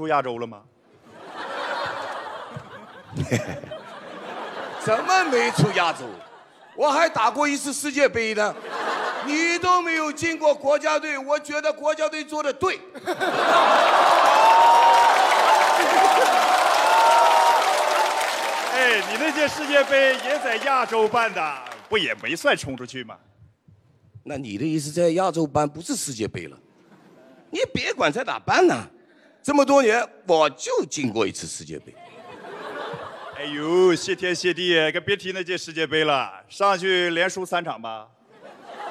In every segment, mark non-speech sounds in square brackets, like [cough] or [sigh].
出亚洲了吗？[laughs] 怎么没出亚洲？我还打过一次世界杯呢。你都没有进过国家队，我觉得国家队做的对。[laughs] 哎，你那届世界杯也在亚洲办的，不也没算冲出去吗？那你的意思在亚洲办不是世界杯了？你别管在哪办呢，这么多年我就进过一次世界杯。哎呦，谢天谢地，可别提那届世界杯了，上去连输三场吧。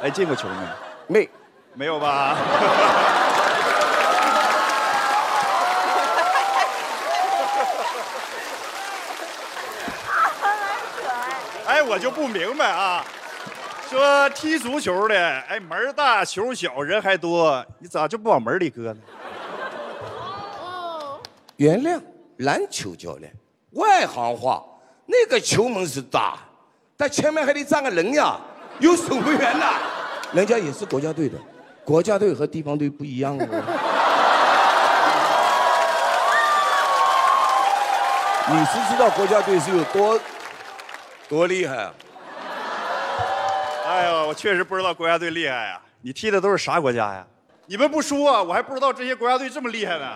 哎，进过球没？没，没有吧？[laughs] 哎，我就不明白啊，说踢足球的，哎，门大球小人还多，你咋就不往门里搁呢？原谅，篮球教练，外行话，那个球门是大，但前面还得站个人呀。[laughs] 有守门员呐，人家也是国家队的，国家队和地方队不一样啊。[laughs] 你是知道国家队是有多多厉害啊？哎呀，我确实不知道国家队厉害呀。你踢的都是啥国家呀？你们不说啊，我还不知道这些国家队这么厉害呢。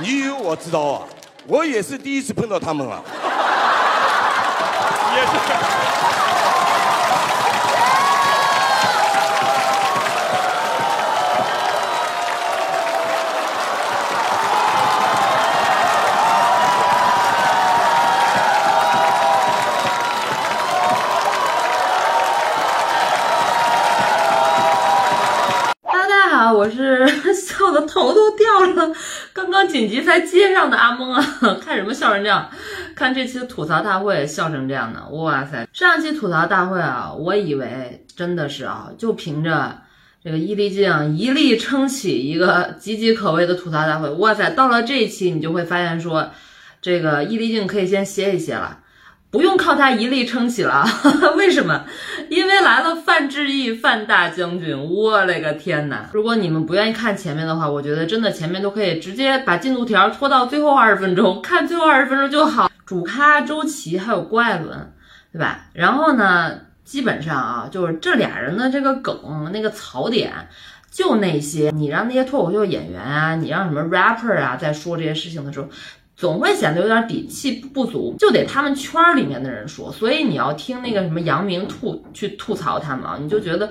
你以为我知道啊？我也是第一次碰到他们啊。也是。我是我的头都掉了，刚刚紧急才接上的阿蒙啊，[laughs] 看什么笑成这样？看这期吐槽大会笑成这样的，哇塞！上期吐槽大会啊，我以为真的是啊，就凭着这个伊丽静一力撑起一个岌岌可危的吐槽大会，哇塞！到了这一期，你就会发现说，这个伊丽静可以先歇一歇了。不用靠他一力撑起了，[laughs] 为什么？因为来了范志毅范大将军，我勒个天呐！如果你们不愿意看前面的话，我觉得真的前面都可以直接把进度条拖到最后二十分钟，[laughs] 看最后二十分钟就好。主咖周琦还有郭艾伦，对吧？然后呢，基本上啊，就是这俩人的这个梗那个槽点，就那些你让那些脱口秀演员啊，你让什么 rapper 啊，在说这些事情的时候。总会显得有点底气不足，就得他们圈儿里面的人说。所以你要听那个什么杨明吐去吐槽他们啊，你就觉得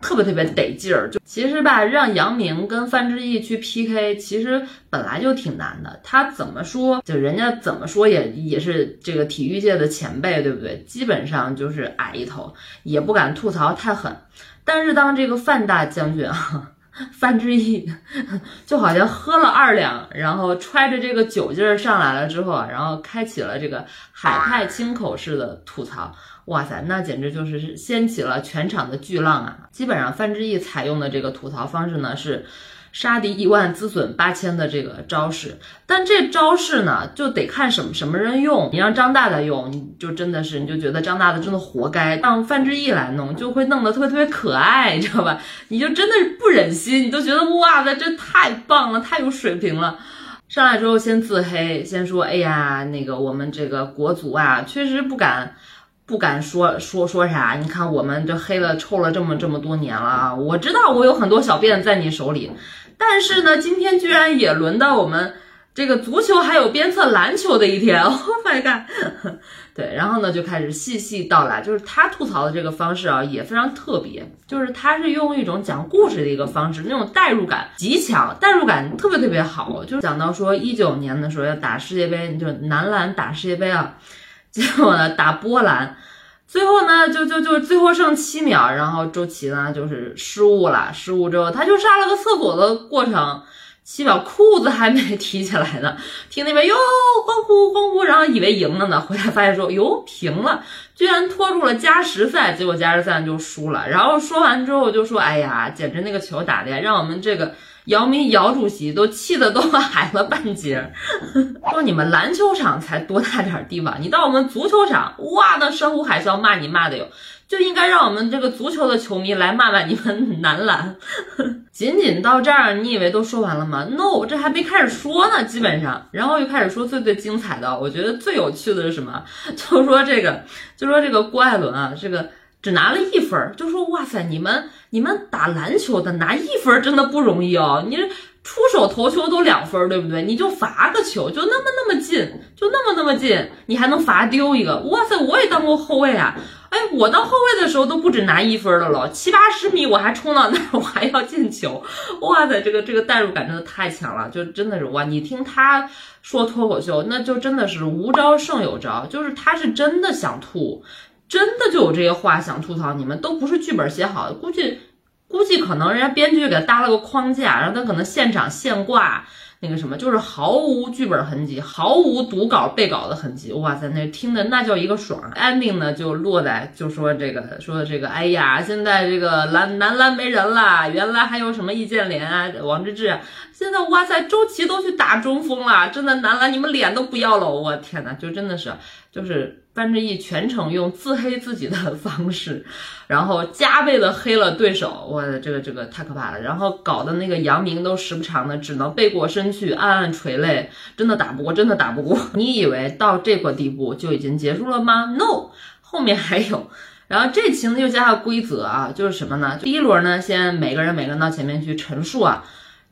特别特别得劲儿。就其实吧，让杨明跟范志毅去 PK，其实本来就挺难的。他怎么说，就人家怎么说也也是这个体育界的前辈，对不对？基本上就是矮一头，也不敢吐槽太狠。但是当这个范大将军啊。范志毅就好像喝了二两，然后揣着这个酒劲儿上来了之后啊，然后开启了这个海派清口式的吐槽，哇塞，那简直就是掀起了全场的巨浪啊！基本上范志毅采用的这个吐槽方式呢是。杀敌一万，自损八千的这个招式，但这招式呢，就得看什么什么人用。你让张大大用，你就真的是，你就觉得张大大真的活该。让范志毅来弄，就会弄得特别特别可爱，你知道吧？你就真的是不忍心，你都觉得哇塞，这太棒了，太有水平了。上来之后先自黑，先说，哎呀，那个我们这个国足啊，确实不敢。不敢说说说啥，你看我们这黑了臭了这么这么多年了啊！我知道我有很多小辫在你手里，但是呢，今天居然也轮到我们这个足球还有鞭策篮球的一天，[laughs] Oh my god！[laughs] 对，然后呢就开始细细道来，就是他吐槽的这个方式啊也非常特别，就是他是用一种讲故事的一个方式，那种代入感极强，代入感特别特别好，就是讲到说一九年的时候要打世界杯，就是男篮打世界杯啊。[laughs] 结果呢，打波兰，最后呢，就就就最后剩七秒，然后周琦呢就是失误了，失误之后他就上了个厕所的过程，七秒裤子还没提起来呢，听那边哟欢呼欢呼，然后以为赢了呢，回来发现说哟平了，居然拖住了加时赛，结果加时赛就输了，然后说完之后就说哎呀，简直那个球打的呀，让我们这个。姚明姚主席都气得都矮了半截，[laughs] 说你们篮球场才多大点地方，你到我们足球场，哇，那山呼海啸骂你骂的哟，就应该让我们这个足球的球迷来骂骂你们男篮。[laughs] 仅仅到这儿，你以为都说完了吗？No，这还没开始说呢，基本上，然后又开始说最最精彩的，我觉得最有趣的是什么？[laughs] 就说这个，就说这个郭艾伦啊，这个只拿了一分，就说哇塞，你们你们打篮球的拿一分真的不容易哦，你。出手投球都两分，对不对？你就罚个球，就那么那么近，就那么那么近，你还能罚丢一个？哇塞，我也当过后卫啊！哎，我当后卫的时候都不止拿一分的了，七八十米我还冲到那儿，我还要进球。哇塞，这个这个代入感真的太强了，就真的是哇！你听他说脱口秀，那就真的是无招胜有招，就是他是真的想吐，真的就有这些话想吐槽你们，都不是剧本写好的，估计。估计可能人家编剧给他搭了个框架，然后他可能现场现挂那个什么，就是毫无剧本痕迹，毫无读稿背稿的痕迹。哇塞，那听的那叫一个爽。ending 呢就落在就说这个说这个，哎呀，现在这个蓝男篮没人了，原来还有什么易建联啊、王治郅，现在哇塞，周琦都去打中锋了，真的男篮你们脸都不要了，我天呐，就真的是就是。范志毅全程用自黑自己的方式，然后加倍的黑了对手，我的这个这个太可怕了，然后搞得那个杨明都时不常的只能背过身去暗暗垂泪，真的打不过，真的打不过。[laughs] 你以为到这个地步就已经结束了吗？No，后面还有。然后这期呢又加了规则啊，就是什么呢？第一轮呢，先每个人每个人到前面去陈述啊。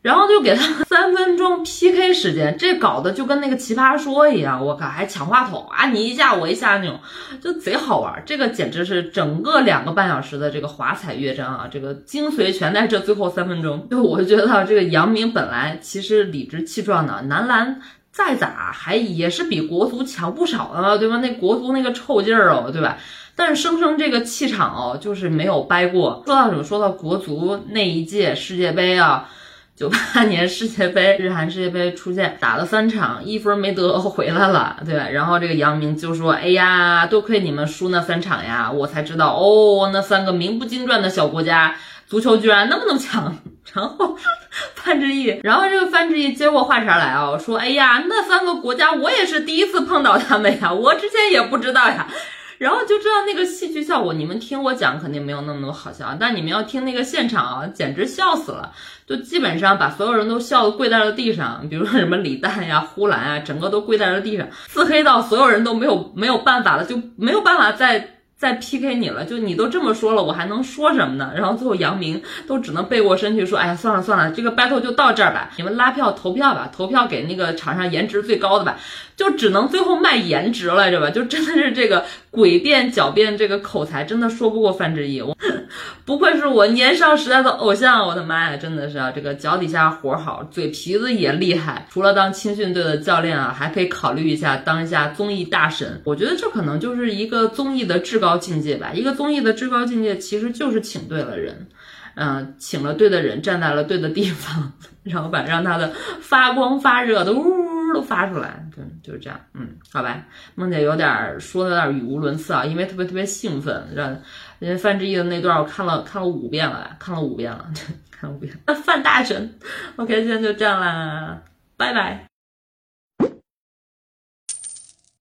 然后就给他 [laughs] 三分钟 PK 时间，这搞得就跟那个奇葩说一样，我靠，还抢话筒啊，你一下我一下那种，就贼好玩。这个简直是整个两个半小时的这个华彩乐章啊，这个精髓全在这最后三分钟。就 [laughs] 我觉得这个杨明本来其实理直气壮的，男篮再咋还也是比国足强不少的嘛，对吧？那国足那个臭劲儿哦，对吧？但是生生这个气场哦，就是没有掰过。说到什么？说到国足那一届世界杯啊。九八年世界杯，日韩世界杯出现，打了三场，一分没得回来了，对吧？然后这个杨明就说：“哎呀，多亏你们输那三场呀，我才知道哦，那三个名不经传的小国家，足球居然那么那么强。”然后 [laughs] 范志毅，然后这个范志毅接过话茬来啊，说：“哎呀，那三个国家我也是第一次碰到他们呀，我之前也不知道呀。”然后就知道那个戏剧效果，你们听我讲肯定没有那么多好笑，但你们要听那个现场啊，简直笑死了，就基本上把所有人都笑得跪在了地上，比如说什么李诞呀、呼兰啊，整个都跪在了地上，自黑到所有人都没有没有办法了，就没有办法再。再 PK 你了，就你都这么说了，我还能说什么呢？然后最后杨明都只能背过身去说，哎呀，算了算了，这个 battle 就到这儿吧，你们拉票投票吧，投票给那个场上颜值最高的吧，就只能最后卖颜值了，对吧？就真的是这个诡辩狡辩，这个口才真的说不过范志毅，我不愧是我年少时代的偶像，我的妈呀，真的是啊，这个脚底下活好，嘴皮子也厉害，除了当青训队的教练啊，还可以考虑一下当一下综艺大神，我觉得这可能就是一个综艺的至高。高境界吧，一个综艺的至高境界其实就是请对了人，嗯，请了对的人，站在了对的地方，[laughs] 然后把让他的发光发热的呜都发出来，对，就是这样，嗯，好吧，梦姐有点说的有点语无伦次啊，因为特别特别兴奋，让人家范志毅的那段我看了看了五遍了，看了五遍了，[laughs] 看了五遍，范大神，OK，今天就这样啦，拜拜。